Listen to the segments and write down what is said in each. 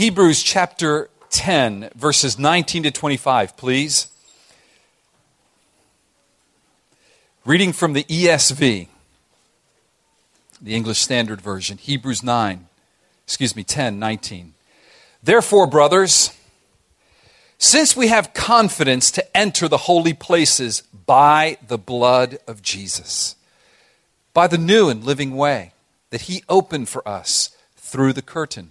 Hebrews chapter 10, verses 19 to 25, please. Reading from the ESV, the English Standard Version, Hebrews 9, excuse me, 10, 19. Therefore, brothers, since we have confidence to enter the holy places by the blood of Jesus, by the new and living way that he opened for us through the curtain,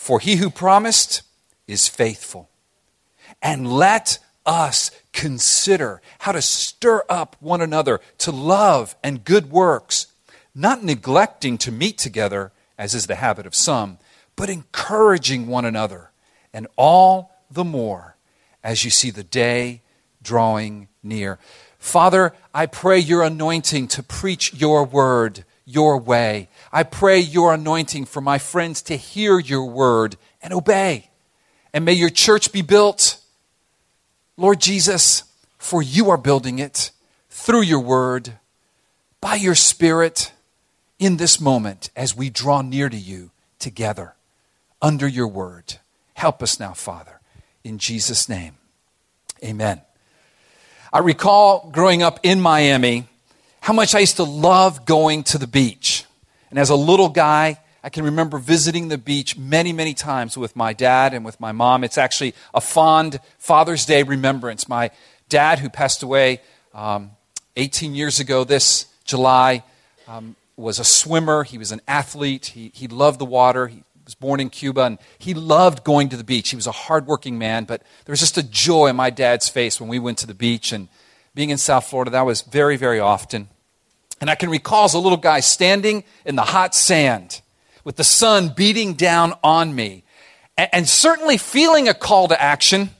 for he who promised is faithful. And let us consider how to stir up one another to love and good works, not neglecting to meet together, as is the habit of some, but encouraging one another, and all the more as you see the day drawing near. Father, I pray your anointing to preach your word your way. I pray your anointing for my friends to hear your word and obey. And may your church be built, Lord Jesus, for you are building it through your word, by your spirit, in this moment as we draw near to you together under your word. Help us now, Father, in Jesus' name. Amen. I recall growing up in Miami how much I used to love going to the beach. And as a little guy, I can remember visiting the beach many, many times with my dad and with my mom. It's actually a fond Father's Day remembrance. My dad, who passed away um, 18 years ago this July, um, was a swimmer. He was an athlete. He, he loved the water. He was born in Cuba, and he loved going to the beach. He was a hardworking man, but there was just a joy in my dad's face when we went to the beach. And being in South Florida, that was very, very often. And I can recall as a little guy standing in the hot sand with the sun beating down on me and, and certainly feeling a call to action.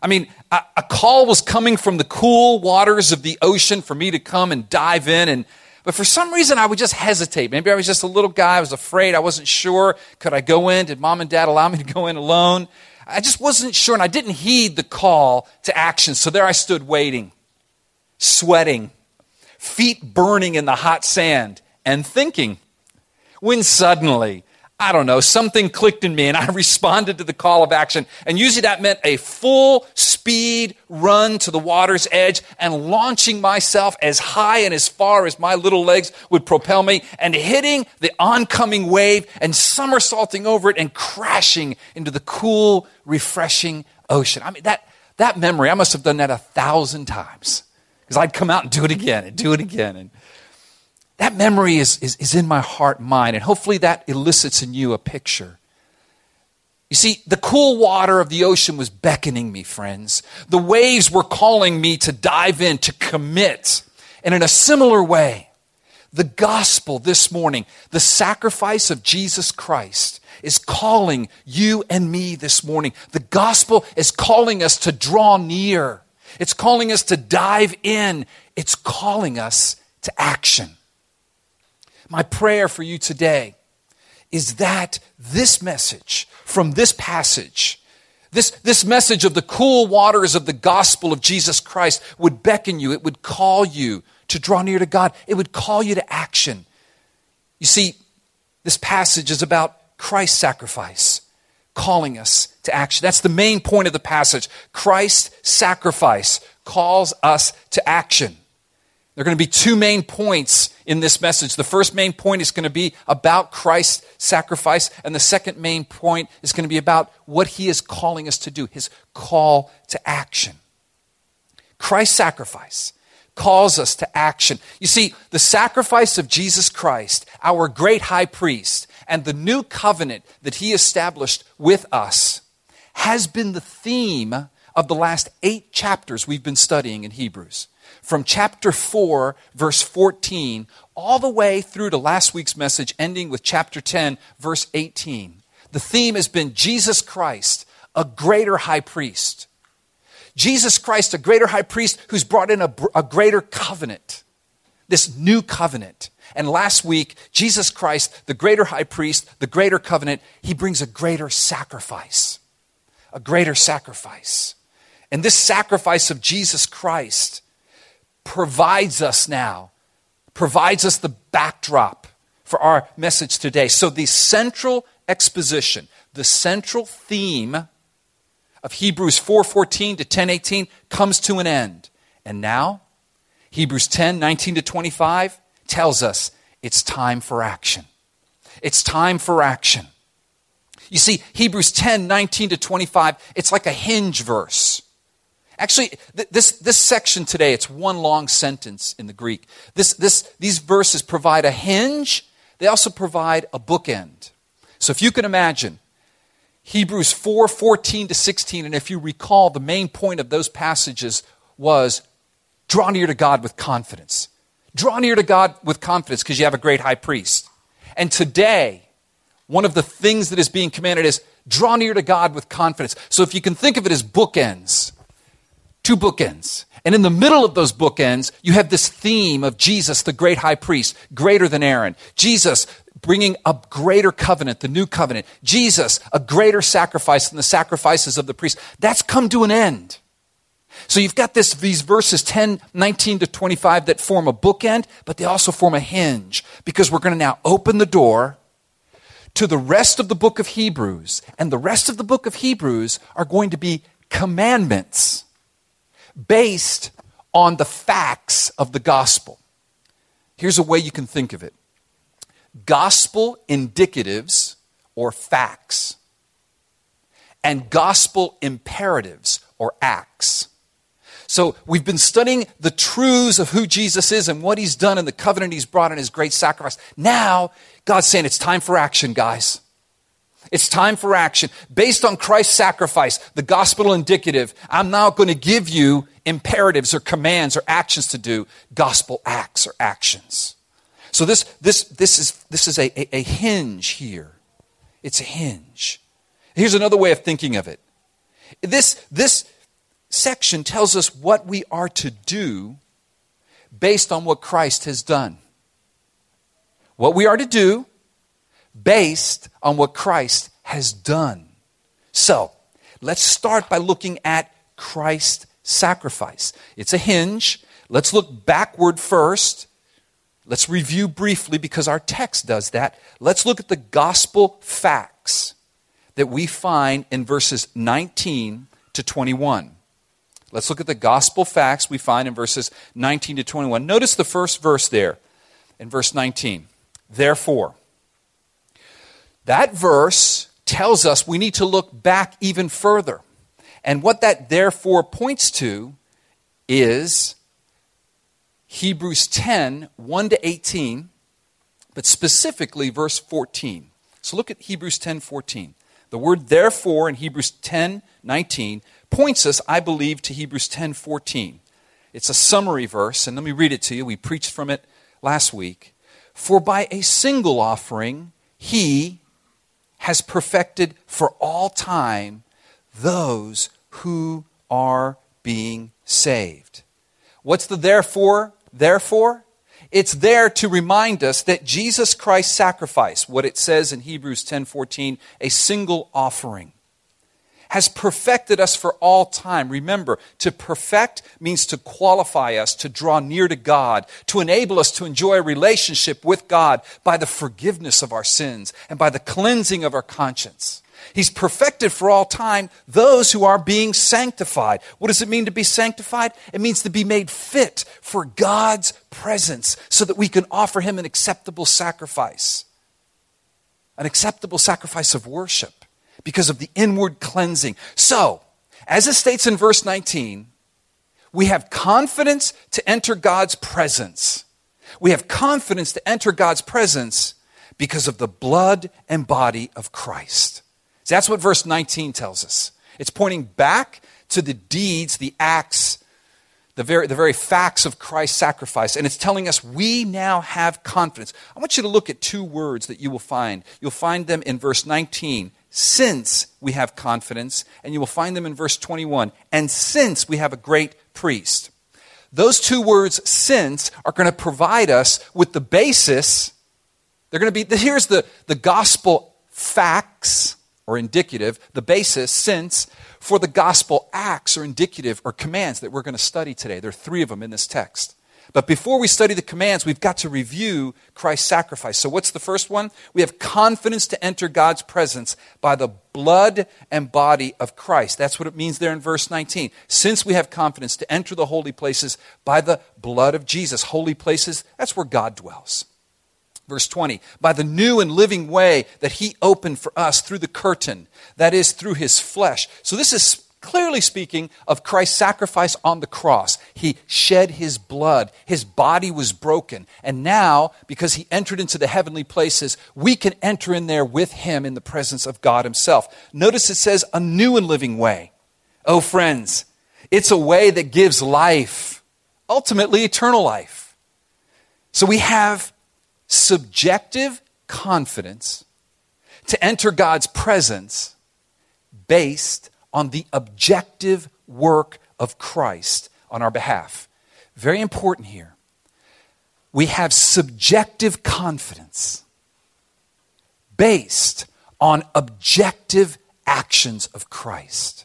I mean, a, a, call was coming from the cool waters of the ocean for me to come and dive in. And, but for some reason, I would just hesitate. Maybe I was just a little guy. I was afraid. I wasn't sure. Could I go in? Did mom and dad allow me to go in alone? I just wasn't sure. And I didn't heed the call to action. So there I stood waiting sweating, feet burning in the hot sand, and thinking. When suddenly, I don't know, something clicked in me and I responded to the call of action. And usually that meant a full speed run to the water's edge and launching myself as high and as far as my little legs would propel me and hitting the oncoming wave and somersaulting over it and crashing into the cool, refreshing ocean. I mean, that, that memory, I must have done that a thousand times because I'd come out and do it again and do it again. And that memory is, is, is in my heart and mind, and hopefully that elicits in you a picture. You see, the cool water of the ocean was beckoning me, friends. The waves were calling me to dive in, to commit. And in a similar way, the gospel this morning, the sacrifice of Jesus Christ, is calling you and me this morning. The gospel is calling us to draw near. It's calling us to dive in. It's calling us to action. My prayer for you today is that this message from this passage, this, this message of the cool waters of the gospel of Jesus Christ would beckon you, it would call you to draw near to God, it would call you to action. You see, this passage is about Christ's sacrifice calling us to action. That's the main point of the passage. Christ's sacrifice calls us to action. There are going to be two main points in this message. The first main point is going to be about Christ's sacrifice, and the second main point is going to be about what he is calling us to do, his call to action. Christ's sacrifice calls us to action. You see, the sacrifice of Jesus Christ, our great high priest, and the new covenant that he established with us has been the theme of the last eight chapters we've been studying in Hebrews. From chapter 4, verse 14, all the way through to last week's message, ending with chapter 10, verse 18. The theme has been Jesus Christ, a greater high priest. Jesus Christ, a greater high priest who's brought in a, a greater covenant, this new covenant. And last week, Jesus Christ, the greater high priest, the greater covenant, he brings a greater sacrifice. A greater sacrifice. And this sacrifice of Jesus Christ provides us now, provides us the backdrop for our message today. So, the central exposition, the central theme of Hebrews 4:14 to 10:18 comes to an end. And now, Hebrews 10, 19 to 25 tells us it's time for action. It's time for action. You see, Hebrews 10, 19 to 25, it's like a hinge verse. Actually, th- this, this section today, it's one long sentence in the Greek. This, this, these verses provide a hinge, they also provide a bookend. So if you can imagine, Hebrews 4 14 to 16, and if you recall, the main point of those passages was draw near to God with confidence. Draw near to God with confidence because you have a great high priest. And today, one of the things that is being commanded is draw near to God with confidence. So if you can think of it as bookends, two bookends. And in the middle of those bookends, you have this theme of Jesus, the great high priest, greater than Aaron. Jesus, bringing a greater covenant, the new covenant. Jesus, a greater sacrifice than the sacrifices of the priest. That's come to an end. So you've got this, these verses 10, 19 to 25 that form a bookend, but they also form a hinge because we're going to now open the door to the rest of the book of Hebrews. And the rest of the book of Hebrews are going to be commandments based on the facts of the gospel. Here's a way you can think of it gospel indicatives or facts, and gospel imperatives or acts. So we've been studying the truths of who Jesus is and what he's done and the covenant he's brought in his great sacrifice. Now, God's saying it's time for action, guys. It's time for action. Based on Christ's sacrifice, the gospel indicative, I'm now going to give you imperatives or commands or actions to do, gospel acts or actions. So this, this, this is, this is a, a, a hinge here. It's a hinge. Here's another way of thinking of it. This, this section tells us what we are to do based on what Christ has done. What we are to do based on what Christ has done. So, let's start by looking at Christ's sacrifice. It's a hinge. Let's look backward first Let's review briefly because our text does that. Let's look at the gospel facts that we find in verses 19 to 21. Let's look at the gospel facts we find in verses 19 to 21. Notice the first verse there in verse 19. Therefore, that verse tells us we need to look back even further. And what that therefore points to is Hebrews 10, 1 to 18, but specifically verse 14. So look at Hebrews 10, 14. The word therefore in Hebrews 10, 19 points us, I believe, to Hebrews 10, 14. It's a summary verse, and let me read it to you. We preached from it last week. For by a single offering, he has perfected for all time those who are being saved. What's the therefore? Therefore, it's there to remind us that Jesus Christ sacrificed what it says in Hebrews 10:14, a single offering has perfected us for all time. Remember, to perfect means to qualify us, to draw near to God, to enable us to enjoy a relationship with God by the forgiveness of our sins and by the cleansing of our conscience. He's perfected for all time those who are being sanctified. What does it mean to be sanctified? It means to be made fit for God's presence so that we can offer Him an acceptable sacrifice. An acceptable sacrifice of worship because of the inward cleansing. So, as it states in verse 19, we have confidence to enter God's presence. We have confidence to enter God's presence because of the blood and body of Christ. So that's what verse 19 tells us. It's pointing back to the deeds, the acts, the very, the very facts of Christ's sacrifice. And it's telling us we now have confidence. I want you to look at two words that you will find. You'll find them in verse 19 since we have confidence, and you will find them in verse 21, and since we have a great priest. Those two words, since, are going to provide us with the basis. They're going to be, here's the, the gospel facts or indicative, the basis, since, for the gospel acts or indicative or commands that we're going to study today. There are three of them in this text. But before we study the commands, we've got to review Christ's sacrifice. So, what's the first one? We have confidence to enter God's presence by the blood and body of Christ. That's what it means there in verse 19. Since we have confidence to enter the holy places by the blood of Jesus, holy places, that's where God dwells. Verse 20, by the new and living way that he opened for us through the curtain, that is, through his flesh. So, this is clearly speaking of Christ's sacrifice on the cross. He shed his blood, his body was broken. And now, because he entered into the heavenly places, we can enter in there with him in the presence of God himself. Notice it says a new and living way. Oh, friends, it's a way that gives life, ultimately eternal life. So we have subjective confidence to enter God's presence based on the objective work of Christ on our behalf. Very important here. We have subjective confidence based on objective actions of Christ.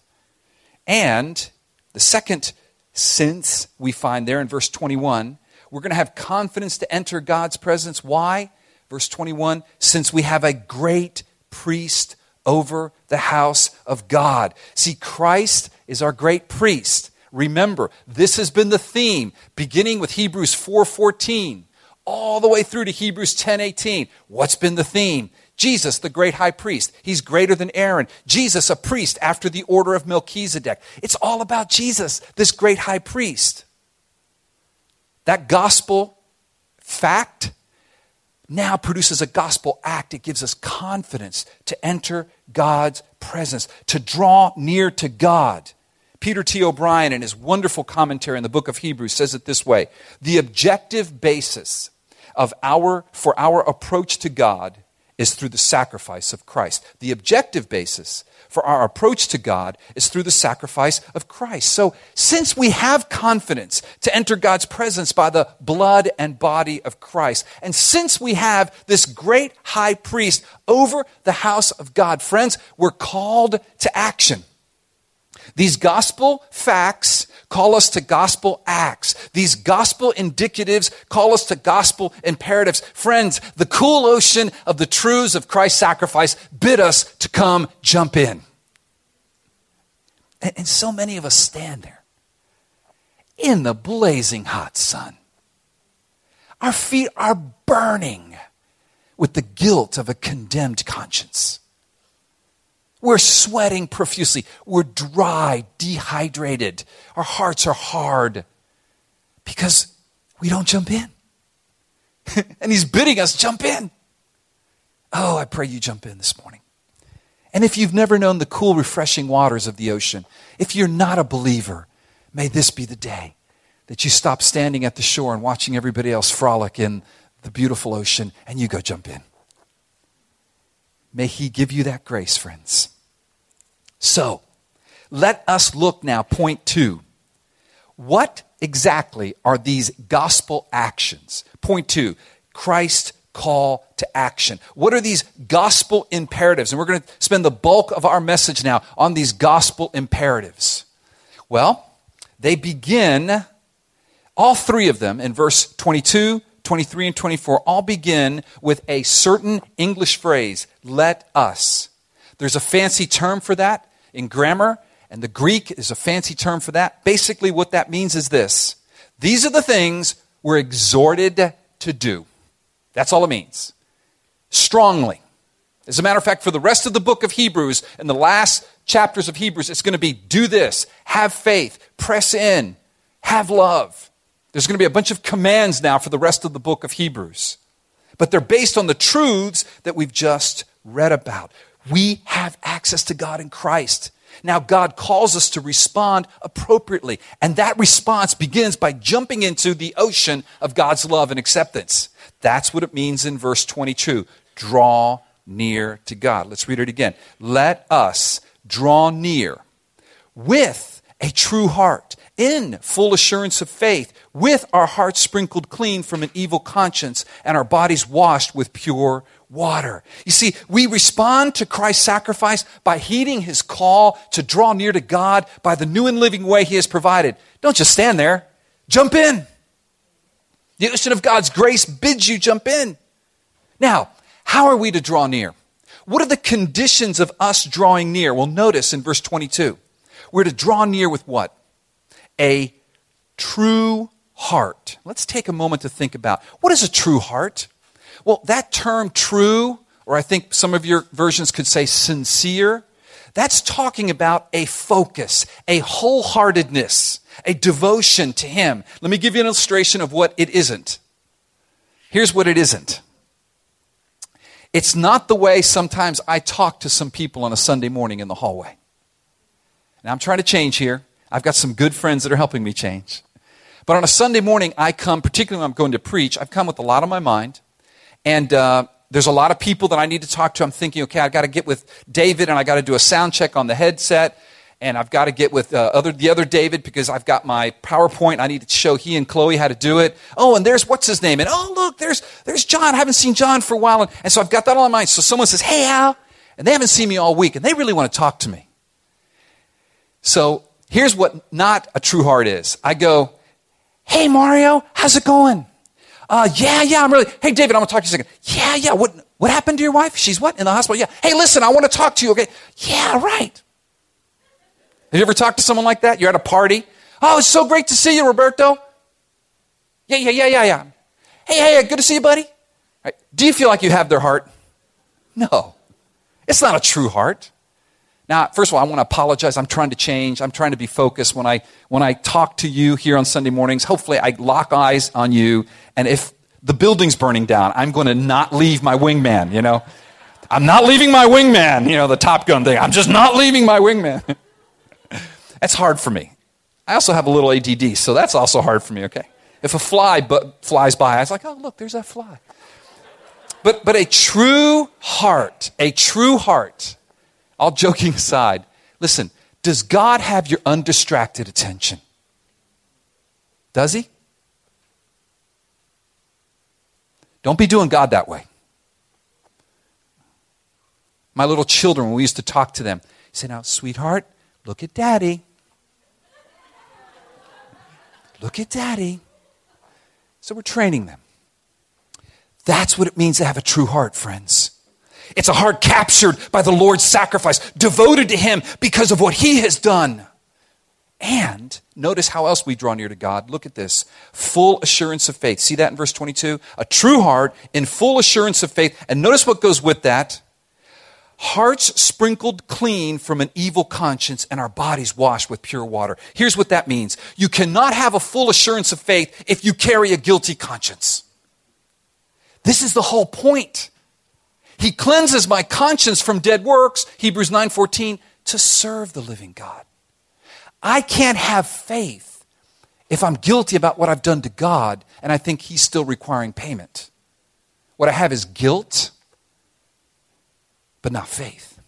And the second since we find there in verse 21, we're going to have confidence to enter God's presence. Why? Verse 21 since we have a great priest over the house of God. See, Christ is our great priest. Remember, this has been the theme beginning with Hebrews 4:14 all the way through to Hebrews 10:18. What's been the theme? Jesus, the great high priest. He's greater than Aaron. Jesus, a priest after the order of Melchizedek. It's all about Jesus, this great high priest. That gospel fact now produces a gospel act. It gives us confidence to enter God's presence, to draw near to God. Peter T. O'Brien, in his wonderful commentary in the book of Hebrews, says it this way The objective basis of our, for our approach to God is through the sacrifice of Christ. The objective basis for our approach to God is through the sacrifice of Christ. So, since we have confidence to enter God's presence by the blood and body of Christ, and since we have this great high priest over the house of God, friends, we're called to action. These gospel facts call us to gospel acts. These gospel indicatives call us to gospel imperatives. Friends, the cool ocean of the truths of Christ's sacrifice bid us to come jump in. And, and so many of us stand there in the blazing hot sun. Our feet are burning with the guilt of a condemned conscience. We're sweating profusely. We're dry, dehydrated. Our hearts are hard because we don't jump in. and He's bidding us jump in. Oh, I pray you jump in this morning. And if you've never known the cool, refreshing waters of the ocean, if you're not a believer, may this be the day that you stop standing at the shore and watching everybody else frolic in the beautiful ocean and you go jump in. May He give you that grace, friends. So, let us look now, point two. What exactly are these gospel actions? Point two, Christ call to action. What are these gospel imperatives? And we're going to spend the bulk of our message now on these gospel imperatives. Well, they begin, all three of them, in verse 22, 23, and 24, all begin with a certain English phrase, let us. There's a fancy term for that in grammar, and the Greek is a fancy term for that. Basically, what that means is this these are the things we're exhorted to do. That's all it means. Strongly. As a matter of fact, for the rest of the book of Hebrews, and the last chapters of Hebrews, it's going to be do this, have faith, press in, have love. There's going to be a bunch of commands now for the rest of the book of Hebrews. But they're based on the truths that we've just read about. We have access to God in Christ. Now, God calls us to respond appropriately. And that response begins by jumping into the ocean of God's love and acceptance. That's what it means in verse 22 draw near to God. Let's read it again. Let us draw near with a true heart, in full assurance of faith, with our hearts sprinkled clean from an evil conscience and our bodies washed with pure water. You see, we respond to Christ's sacrifice by heeding his call to draw near to God by the new and living way he has provided. Don't just stand there, jump in. The ocean of God's grace bids you jump in. Now, how are we to draw near? What are the conditions of us drawing near? Well, notice in verse 22. We're to draw near with what? A true heart. Let's take a moment to think about what is a true heart? Well, that term true, or I think some of your versions could say sincere, that's talking about a focus, a wholeheartedness, a devotion to Him. Let me give you an illustration of what it isn't. Here's what it isn't it's not the way sometimes I talk to some people on a Sunday morning in the hallway. And I'm trying to change here. I've got some good friends that are helping me change. But on a Sunday morning, I come, particularly when I'm going to preach, I've come with a lot on my mind. And uh, there's a lot of people that I need to talk to. I'm thinking, okay, I've got to get with David and I've got to do a sound check on the headset and I've got to get with uh, other, the other David because I've got my PowerPoint. I need to show he and Chloe how to do it. Oh, and there's what's his name? And oh, look, there's there's John. I haven't seen John for a while, and, and so I've got that all in mind. So someone says, "Hey, Al," and they haven't seen me all week, and they really want to talk to me. So here's what not a true heart is. I go, "Hey, Mario, how's it going?" Uh, yeah, yeah, I'm really. Hey, David, I'm gonna talk to you a second. Yeah, yeah. What what happened to your wife? She's what in the hospital? Yeah. Hey, listen, I want to talk to you. Okay. Yeah, right. Have you ever talked to someone like that? You're at a party. Oh, it's so great to see you, Roberto. Yeah, yeah, yeah, yeah, yeah. Hey, hey, good to see you, buddy. Right. Do you feel like you have their heart? No. It's not a true heart. Now, first of all, I want to apologize. I'm trying to change. I'm trying to be focused when I when I talk to you here on Sunday mornings. Hopefully, I lock eyes on you. And if the building's burning down, I'm going to not leave my wingman. You know, I'm not leaving my wingman. You know, the Top Gun thing. I'm just not leaving my wingman. That's hard for me. I also have a little ADD, so that's also hard for me, okay? If a fly but flies by, I was like, oh, look, there's that fly. But, but a true heart, a true heart, all joking aside, listen, does God have your undistracted attention? Does He? Don't be doing God that way. My little children, when we used to talk to them, say, Now, sweetheart, look at daddy. Look at daddy. So we're training them. That's what it means to have a true heart, friends. It's a heart captured by the Lord's sacrifice, devoted to Him because of what He has done. And notice how else we draw near to God. Look at this full assurance of faith. See that in verse 22? A true heart in full assurance of faith. And notice what goes with that hearts sprinkled clean from an evil conscience, and our bodies washed with pure water. Here's what that means you cannot have a full assurance of faith if you carry a guilty conscience. This is the whole point. He cleanses my conscience from dead works, Hebrews 9:14, to serve the living God. I can't have faith if I'm guilty about what I've done to God and I think he's still requiring payment. What I have is guilt but not faith.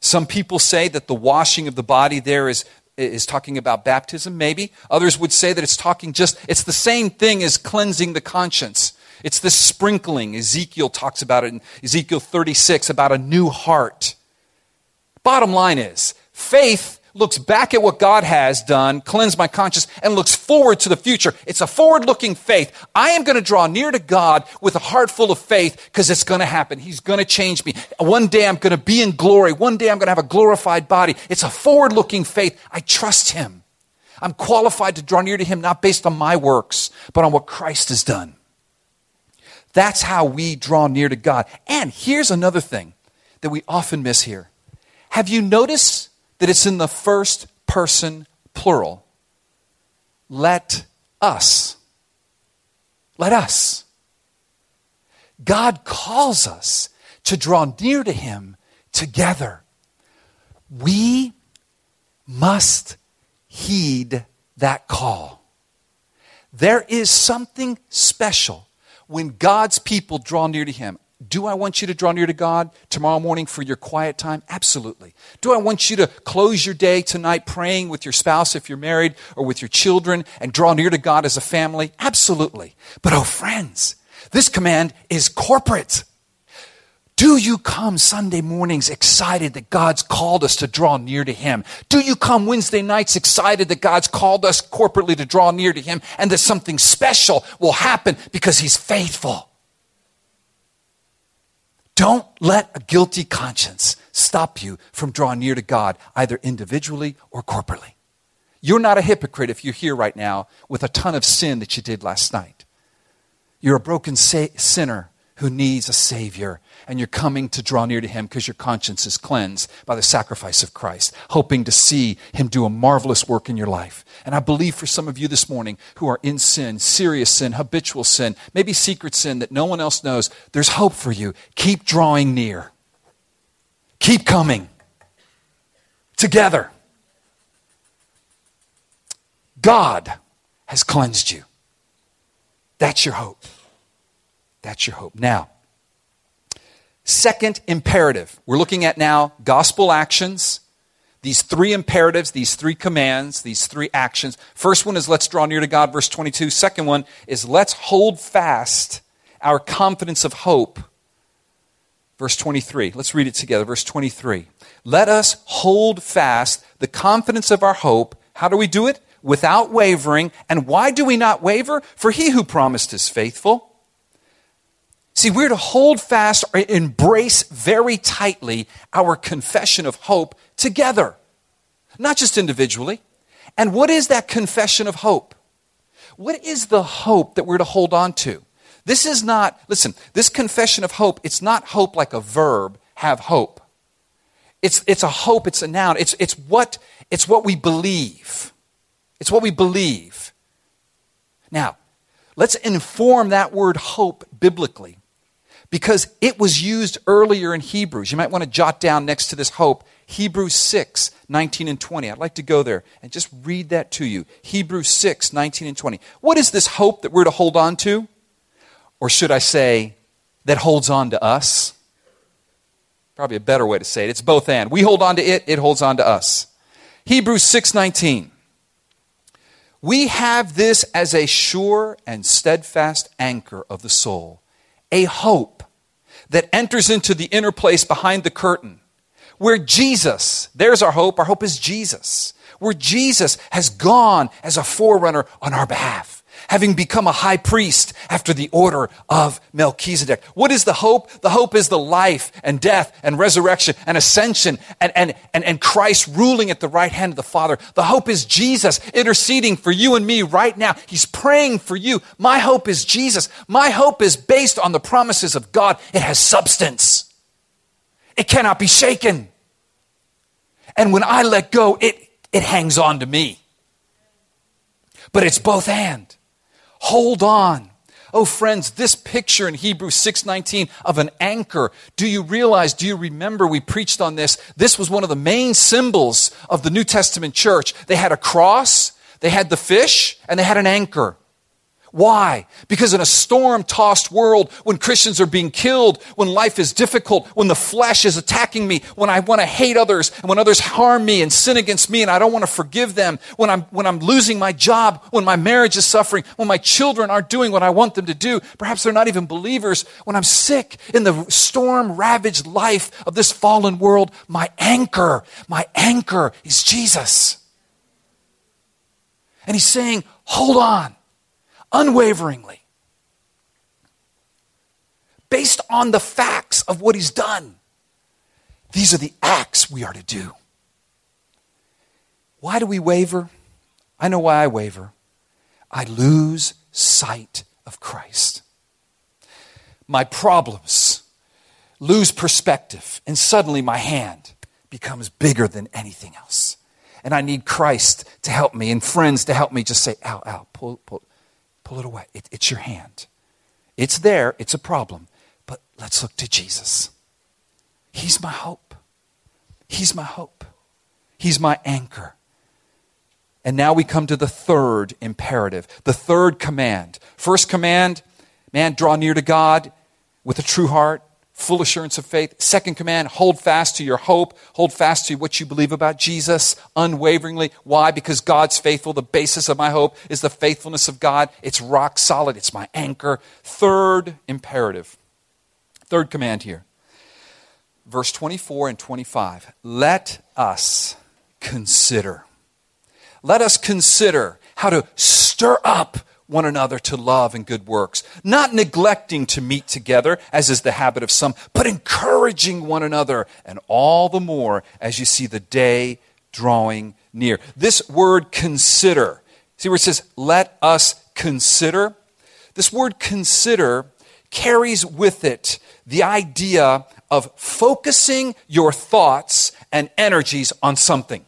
Some people say that the washing of the body there is, is talking about baptism, maybe. Others would say that it's talking just, it's the same thing as cleansing the conscience. It's this sprinkling. Ezekiel talks about it in Ezekiel 36 about a new heart. Bottom line is, faith looks back at what God has done, cleanse my conscience, and looks forward to the future. It's a forward looking faith. I am going to draw near to God with a heart full of faith because it's going to happen. He's going to change me. One day I'm going to be in glory. One day I'm going to have a glorified body. It's a forward looking faith. I trust Him. I'm qualified to draw near to Him not based on my works, but on what Christ has done. That's how we draw near to God. And here's another thing that we often miss here. Have you noticed that it's in the first person plural. Let us. Let us. God calls us to draw near to Him together. We must heed that call. There is something special when God's people draw near to Him. do I want you to draw near to God tomorrow morning for your quiet time? Absolutely. Do I want you to close your day tonight praying with your spouse if you're married or with your children and draw near to God as a family? Absolutely. But oh, friends, this command is corporate. Do you come Sunday mornings excited that God's called us to draw near to Him? Do you come Wednesday nights excited that God's called us corporately to draw near to Him and that something special will happen because He's faithful? Don't let a guilty conscience stop you from drawing near to God, either individually or corporately. You're not a hypocrite if you're here right now with a ton of sin that you did last night. You're a broken sa- sinner who needs a Savior, and you're coming to draw near to Him because your conscience is cleansed by the sacrifice of Christ, hoping to see Him do a marvelous work in your life. And I believe for some of you this morning who are in sin, serious sin, habitual sin, maybe secret sin that no one else knows, there's hope for you. Keep drawing near, keep coming together. God has cleansed you. That's your hope. That's your hope. Now, second imperative. We're looking at now gospel actions. These three imperatives, these three commands, these three actions. First one is let's draw near to God, verse 22. Second one is let's hold fast our confidence of hope. Verse 23. Let's read it together. Verse 23. Let us hold fast the confidence of our hope. How do we do it? Without wavering. And why do we not waver? For he who promised is faithful. See, we're to hold fast or embrace very tightly our confession of hope together, not just individually. And what is that confession of hope? What is the hope that we're to hold on to? This is not, listen, this confession of hope, it's not hope like a verb, have hope. It's, it's a hope, it's a noun. It's, it's, what, it's what we believe. It's what we believe. Now, let's inform that word hope biblically because it was used earlier in Hebrews. You might want to jot down next to this hope Hebrews 6, 19 and 20. I'd like to go there and just read that to you. Hebrews 6, 19 and 20. What is this hope that we're to hold on to? Or should I say, that holds on to us? Probably a better way to say it. It's both and. We hold on to it, it holds on to us. Hebrews 6, 19. We have this as a sure and steadfast anchor of the soul, a hope that enters into the inner place behind the curtain, where Jesus, there's our hope, our hope is Jesus, where Jesus has gone as a forerunner on our behalf having become a high priest after the order of Melchizedek. What is the hope? The hope is the life and death and resurrection and ascension and, and, and, and Christ ruling at the right hand of the Father. The hope is Jesus interceding for you and me right now. He's praying for you. My hope is Jesus. My hope is based on the promises of God. It has substance. It cannot be shaken. And when I let go, it, it hangs on to me. But it's both and. Hold on. Oh friends, this picture in Hebrews 6:19 of an anchor. Do you realize, do you remember we preached on this? This was one of the main symbols of the New Testament church. They had a cross, they had the fish, and they had an anchor. Why? Because in a storm tossed world, when Christians are being killed, when life is difficult, when the flesh is attacking me, when I want to hate others, and when others harm me and sin against me and I don't want to forgive them, when I'm, when I'm losing my job, when my marriage is suffering, when my children aren't doing what I want them to do, perhaps they're not even believers, when I'm sick in the storm ravaged life of this fallen world, my anchor, my anchor is Jesus. And he's saying, hold on unwaveringly, based on the facts of what he's done. These are the acts we are to do. Why do we waver? I know why I waver. I lose sight of Christ. My problems lose perspective, and suddenly my hand becomes bigger than anything else. And I need Christ to help me and friends to help me just say, ow, ow, pull, pull, Pull it away. It, it's your hand. It's there, it's a problem. But let's look to Jesus. He's my hope. He's my hope. He's my anchor. And now we come to the third imperative, the third command. First command, man, draw near to God with a true heart. Full assurance of faith. Second command, hold fast to your hope. Hold fast to what you believe about Jesus unwaveringly. Why? Because God's faithful. The basis of my hope is the faithfulness of God. It's rock solid. It's my anchor. Third imperative. Third command here. Verse 24 and 25. Let us consider. Let us consider how to stir up one another to love and good works, not neglecting to meet together, as is the habit of some, but encouraging one another, and all the more as you see the day drawing near. This word consider, see where it says, let us consider? This word consider carries with it the idea of focusing your thoughts and energies on something.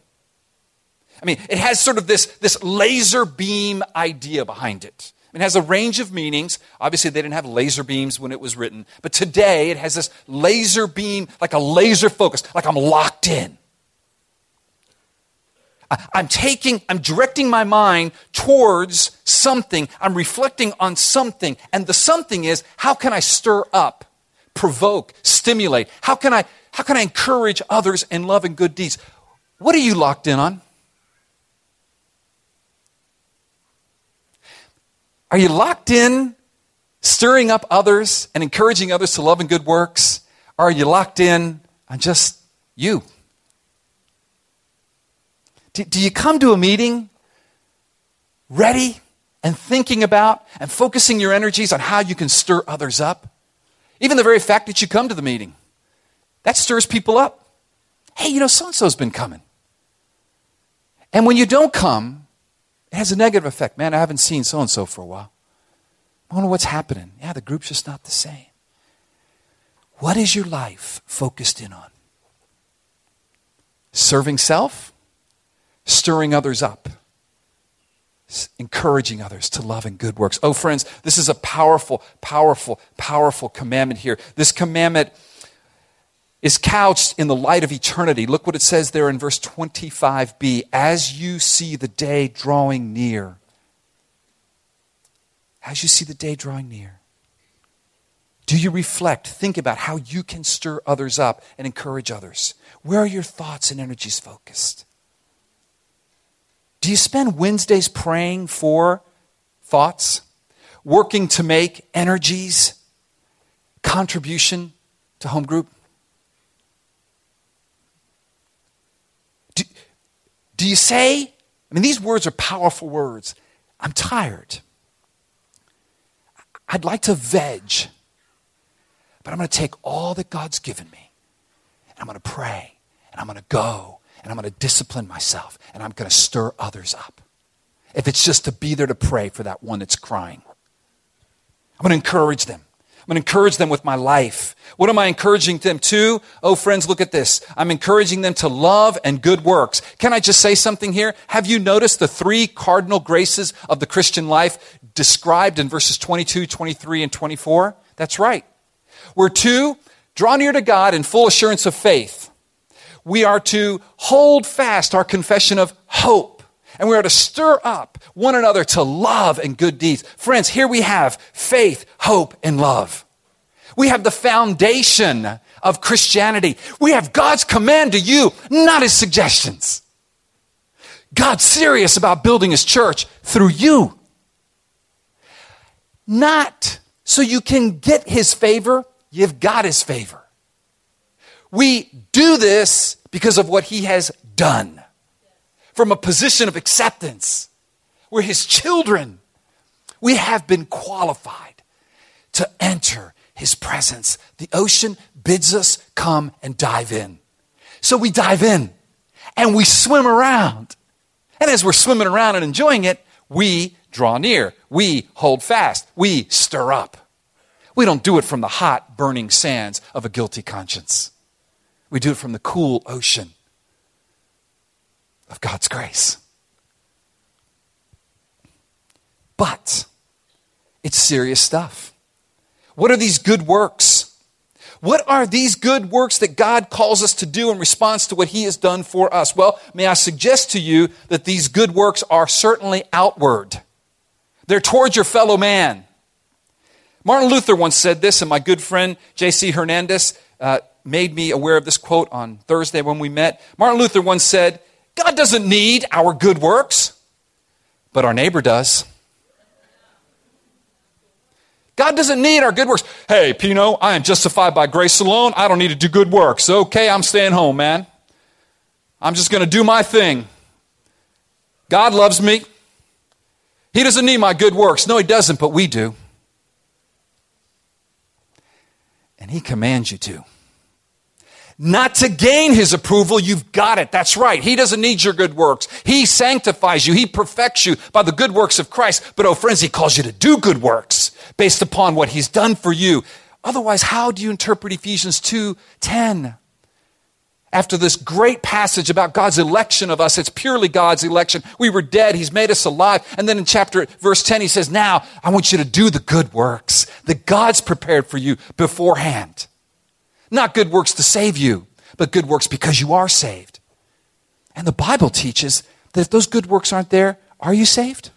I mean, it has sort of this, this laser beam idea behind it. It has a range of meanings. Obviously, they didn't have laser beams when it was written, but today it has this laser beam, like a laser focus, like I'm locked in. I'm taking, I'm directing my mind towards something. I'm reflecting on something. And the something is, how can I stir up, provoke, stimulate? How can I, how can I encourage others in love and good deeds? What are you locked in on? Are you locked in, stirring up others and encouraging others to love and good works? Or are you locked in on just you? Do, do you come to a meeting ready and thinking about and focusing your energies on how you can stir others up? Even the very fact that you come to the meeting, that stirs people up. Hey, you know, so and so's been coming. And when you don't come, it has a negative effect. Man, I haven't seen so and so for a while. I wonder what's happening. Yeah, the group's just not the same. What is your life focused in on? Serving self, stirring others up, encouraging others to love and good works. Oh, friends, this is a powerful, powerful, powerful commandment here. This commandment is couched in the light of eternity. Look what it says there in verse 25b. As you see the day drawing near, as you see the day drawing near, do you reflect, think about how you can stir others up and encourage others? Where are your thoughts and energies focused? Do you spend Wednesdays praying for thoughts, working to make energies, contribution to home group? Do you say, I mean, these words are powerful words. I'm tired. I'd like to veg, but I'm going to take all that God's given me and I'm going to pray and I'm going to go and I'm going to discipline myself and I'm going to stir others up. If it's just to be there to pray for that one that's crying, I'm going to encourage them. I'm going to encourage them with my life. What am I encouraging them to? Oh, friends, look at this. I'm encouraging them to love and good works. Can I just say something here? Have you noticed the three cardinal graces of the Christian life described in verses 22, 23, and 24? That's right. We're to draw near to God in full assurance of faith. We are to hold fast our confession of hope. And we are to stir up one another to love and good deeds. Friends, here we have faith, hope, and love. We have the foundation of Christianity. We have God's command to you, not his suggestions. God's serious about building his church through you. Not so you can get his favor, you've got his favor. We do this because of what he has done from a position of acceptance. We're his children. We have been qualified to enter his presence. The ocean bids us come and dive in. So we dive in and we swim around. And as we're swimming around and enjoying it, we draw near. We hold fast. We stir up. We don't do it from the hot, burning sands of a guilty conscience. We do it from the cool ocean of God's grace. But it's serious stuff. What are these good works? What are these good works that God calls us to do in response to what He has done for us? Well, may I suggest to you that these good works are certainly outward. They're towards your fellow man. Martin Luther once said this, and my good friend J.C. Hernandez uh, made me aware of this quote on Thursday when we met. Martin Luther once said, God doesn't need our good works, but our neighbor does. God doesn't need our good works. Hey, Pino, I am justified by grace alone. I don't need to do good works. Okay, I'm staying home, man. I'm just going to do my thing. God loves me. He doesn't need my good works. No, He doesn't, but we do. And He commands you to. Not to gain His approval, you've got it. That's right. He doesn't need your good works. He sanctifies you, He perfects you by the good works of Christ. But, oh, friends, He calls you to do good works based upon what He's done for you. Otherwise, how do you interpret Ephesians 2 10? after this great passage about God's election of us. It's purely God's election. We were dead. He's made us alive. And then in chapter, verse 10, he says, Now I want you to do the good works that God's prepared for you beforehand. Not good works to save you, but good works because you are saved. And the Bible teaches that if those good works aren't there, are you saved?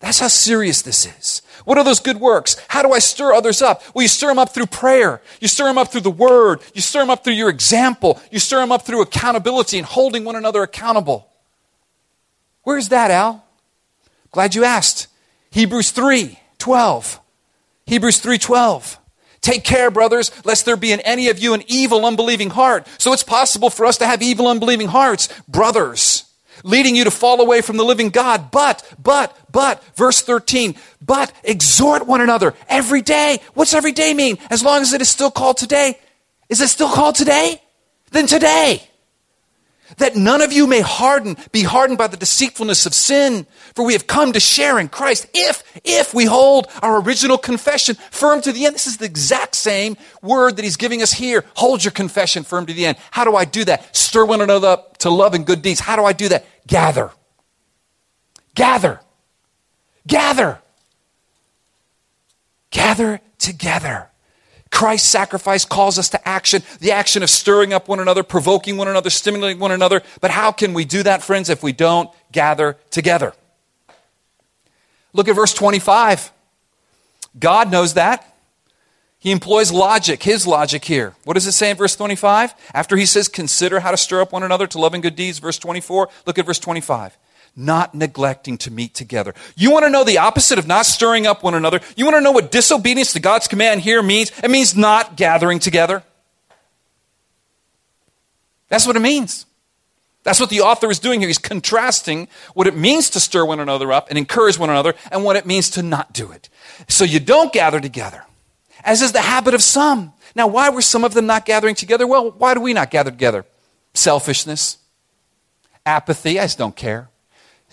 That's how serious this is. What are those good works? How do I stir others up? Well, you stir them up through prayer. You stir them up through the word. You stir them up through your example. You stir them up through accountability and holding one another accountable. Where's that, Al? Glad you asked. Hebrews 3 12. Hebrews 3:12. Take care, brothers, lest there be in any of you an evil, unbelieving heart. So it's possible for us to have evil, unbelieving hearts. Brothers, leading you to fall away from the living God. But, but, but, verse 13, but exhort one another every day. What's every day mean? As long as it is still called today. Is it still called today? Then today. That none of you may harden, be hardened by the deceitfulness of sin. For we have come to share in Christ if, if we hold our original confession firm to the end. This is the exact same word that he's giving us here. Hold your confession firm to the end. How do I do that? Stir one another up to love and good deeds. How do I do that? Gather. Gather. Gather. Gather together. Christ's sacrifice calls us to action, the action of stirring up one another, provoking one another, stimulating one another. But how can we do that, friends, if we don't gather together? Look at verse 25. God knows that. He employs logic, his logic here. What does it say in verse 25? After he says, consider how to stir up one another to love and good deeds, verse 24, look at verse 25 not neglecting to meet together. You want to know the opposite of not stirring up one another? You want to know what disobedience to God's command here means? It means not gathering together. That's what it means. That's what the author is doing here. He's contrasting what it means to stir one another up and encourage one another and what it means to not do it. So you don't gather together, as is the habit of some. Now, why were some of them not gathering together? Well, why do we not gather together? Selfishness, apathy, I just don't care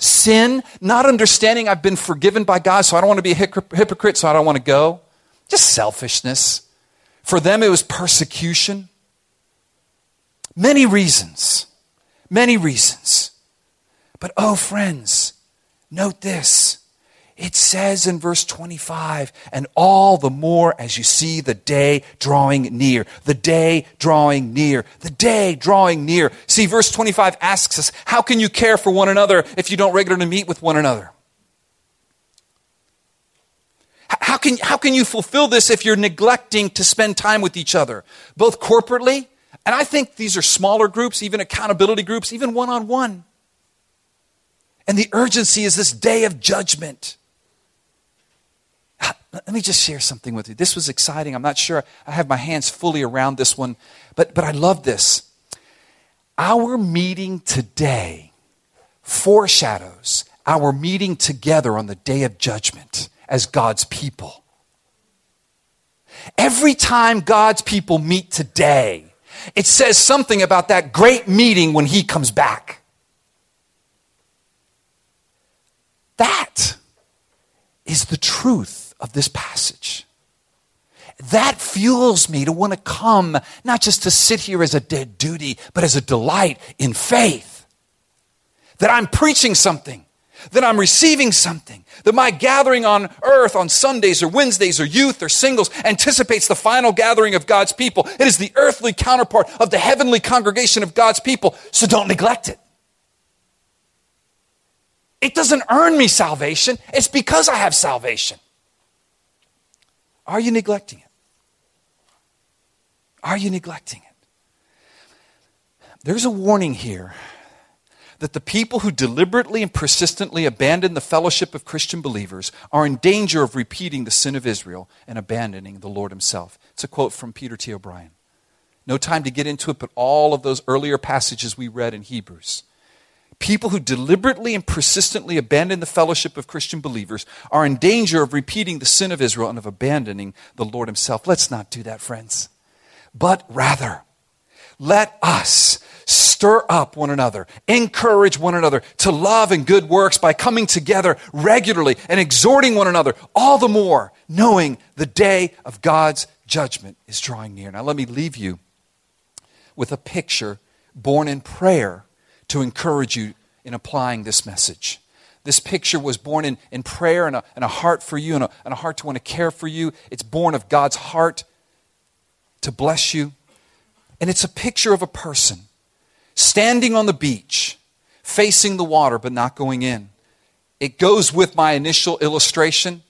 sin, not understanding I've been forgiven by God, so I don't want to be a hypocrite, so I don't want to go. Just selfishness. For them, it was persecution. Many reasons. Many reasons. But oh, friends, note this. It says in verse 25, and all the more as you see the day drawing near, the day drawing near, the day drawing near. See, verse 25 asks us, how can you care for one another if you don't regularly meet with one another? How can, how can you fulfill this if you're neglecting to spend time with each other, both corporately, and I think these are smaller groups, even accountability groups, even one on one. And the urgency is this day of judgment. Let me just share something with you. This was exciting. I'm not sure I have my hands fully around this one, but, but I love this. Our meeting today foreshadows our meeting together on the day of judgment as God's people. Every time God's people meet today, it says something about that great meeting when He comes back. That is the truth of this passage. That fuels me to want to come, not just to sit here as a dead duty, but as a delight in faith. That I'm preaching something, that I'm receiving something, that my gathering on earth on Sundays or Wednesdays or youth or singles anticipates the final gathering of God's people. It is the earthly counterpart of the heavenly congregation of God's people, so don't neglect it. It doesn't earn me salvation, it's because I have salvation. Are you neglecting it? Are you neglecting it? There's a warning here that the people who deliberately and persistently abandon the fellowship of Christian believers are in danger of repeating the sin of Israel and abandoning the Lord Himself. It's a quote from Peter T. O'Brien. No time to get into it, but all of those earlier passages we read in Hebrews. People who deliberately and persistently abandon the fellowship of Christian believers are in danger of repeating the sin of Israel and of abandoning the Lord Himself. Let's not do that, friends. But rather, let us stir up one another, encourage one another to love and good works by coming together regularly and exhorting one another, all the more knowing the day of God's judgment is drawing near. Now, let me leave you with a picture born in prayer to encourage you in applying this message. This picture was born in, in prayer and a, and a heart for you and a, and a heart to want to care for you. It's born of God's heart to bless you. And it's a picture of a person standing on the beach, facing the water, but not going in. It goes with my initial illustration,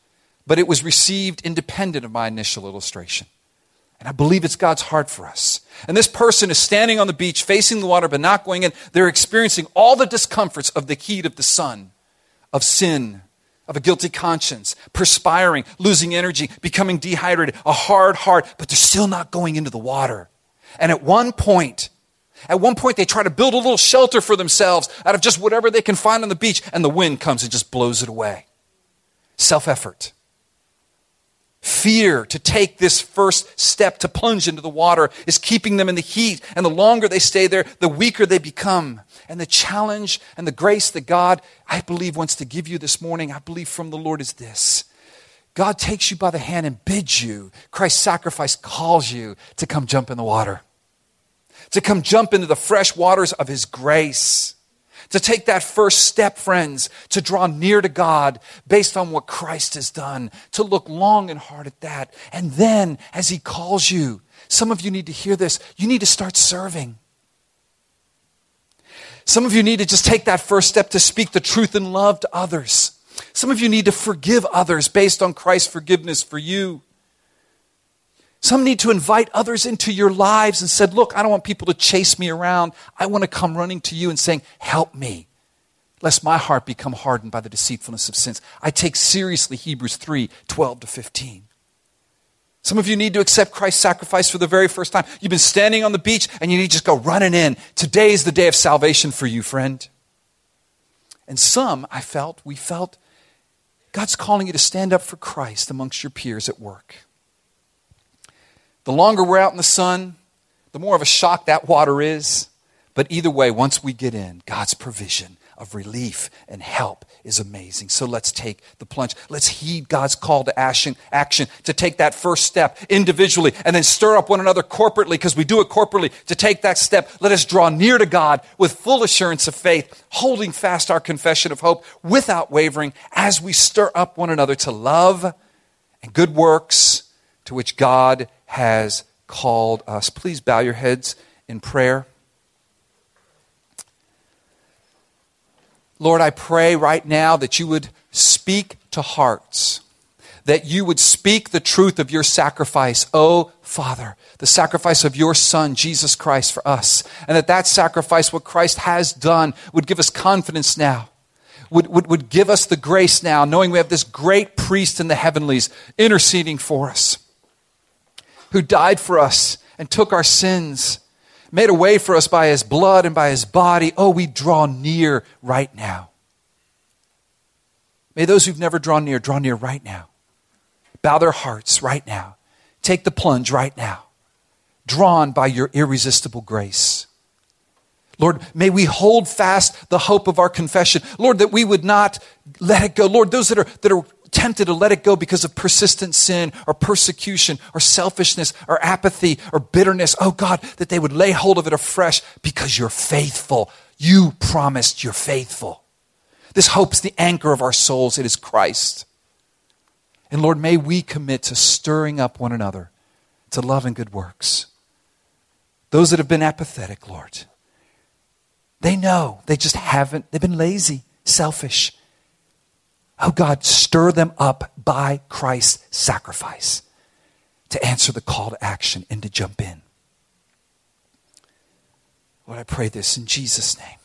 but it was received independent of my initial illustration. And I believe it's God's heart for us. And this person is standing on the beach, facing the water, but not going in. They're experiencing all the discomforts of the heat of the sun, of sin, of a guilty conscience, perspiring, losing energy, becoming dehydrated, a hard heart, but they're still not going into the water. And at one point, at one point, they try to build a little shelter for themselves out of just whatever they can find on the beach, and the wind comes and just blows it away. Self effort. Fear to take this first step to plunge into the water is keeping them in the heat, and the longer they stay there, the weaker they become. And the challenge and the grace that God, I believe, wants to give you this morning, I believe from the Lord, is this. God takes you by the hand and bids you. Christ's sacrifice calls you to come jump in the water to come jump into the fresh waters of His grace. To take that first step, friends, to draw near to God based on what Christ has done, to look long and hard at that. And then, as He calls you, some of you need to hear this, you need to start serving. Some of you need to just take that first step to speak the truth in love to others. Some of you need to forgive others based on Christ's forgiveness for you. Some need to invite others into your lives and said, Look, I don't want people to chase me around. I want to come running to you and saying, Help me, lest my heart become hardened by the deceitfulness of sins. I take seriously Hebrews 3 12 to 15. Some of you need to accept Christ's sacrifice for the very first time. You've been standing on the beach and you need to just go running in. Today is the day of salvation for you, friend. And some, I felt, we felt, God's calling you to stand up for Christ amongst your peers at work. The longer we're out in the sun, the more of a shock that water is. But either way, once we get in, God's provision of relief and help is amazing. So let's take the plunge. Let's heed God's call to action, to take that first step individually and then stir up one another corporately because we do it corporately. To take that step, let us draw near to God with full assurance of faith, holding fast our confession of hope without wavering as we stir up one another to love and good works to which God has called us. Please bow your heads in prayer. Lord, I pray right now that you would speak to hearts, that you would speak the truth of your sacrifice, oh Father, the sacrifice of your Son, Jesus Christ, for us, and that that sacrifice, what Christ has done, would give us confidence now. Would, would, would give us the grace now, knowing we have this great priest in the heavenlies interceding for us who died for us and took our sins, made a way for us by his blood and by his body. Oh, we draw near right now. May those who've never drawn near draw near right now. Bow their hearts right now. Take the plunge right now. Drawn by your irresistible grace. Lord, may we hold fast the hope of our confession. Lord, that we would not let it go. Lord, those that are, that are tempted to let it go because of persistent sin or persecution or selfishness or apathy or bitterness. Oh God, that they would lay hold of it afresh because you're faithful. You promised you're faithful. This hope is the anchor of our souls. It is Christ. And Lord, may we commit to stirring up one another to love and good works. Those that have been apathetic, Lord, they know they just haven't, they've been lazy, selfish Oh God, stir them up by Christ's sacrifice to answer the call to action and to jump in. Lord, I pray this in Jesus' name.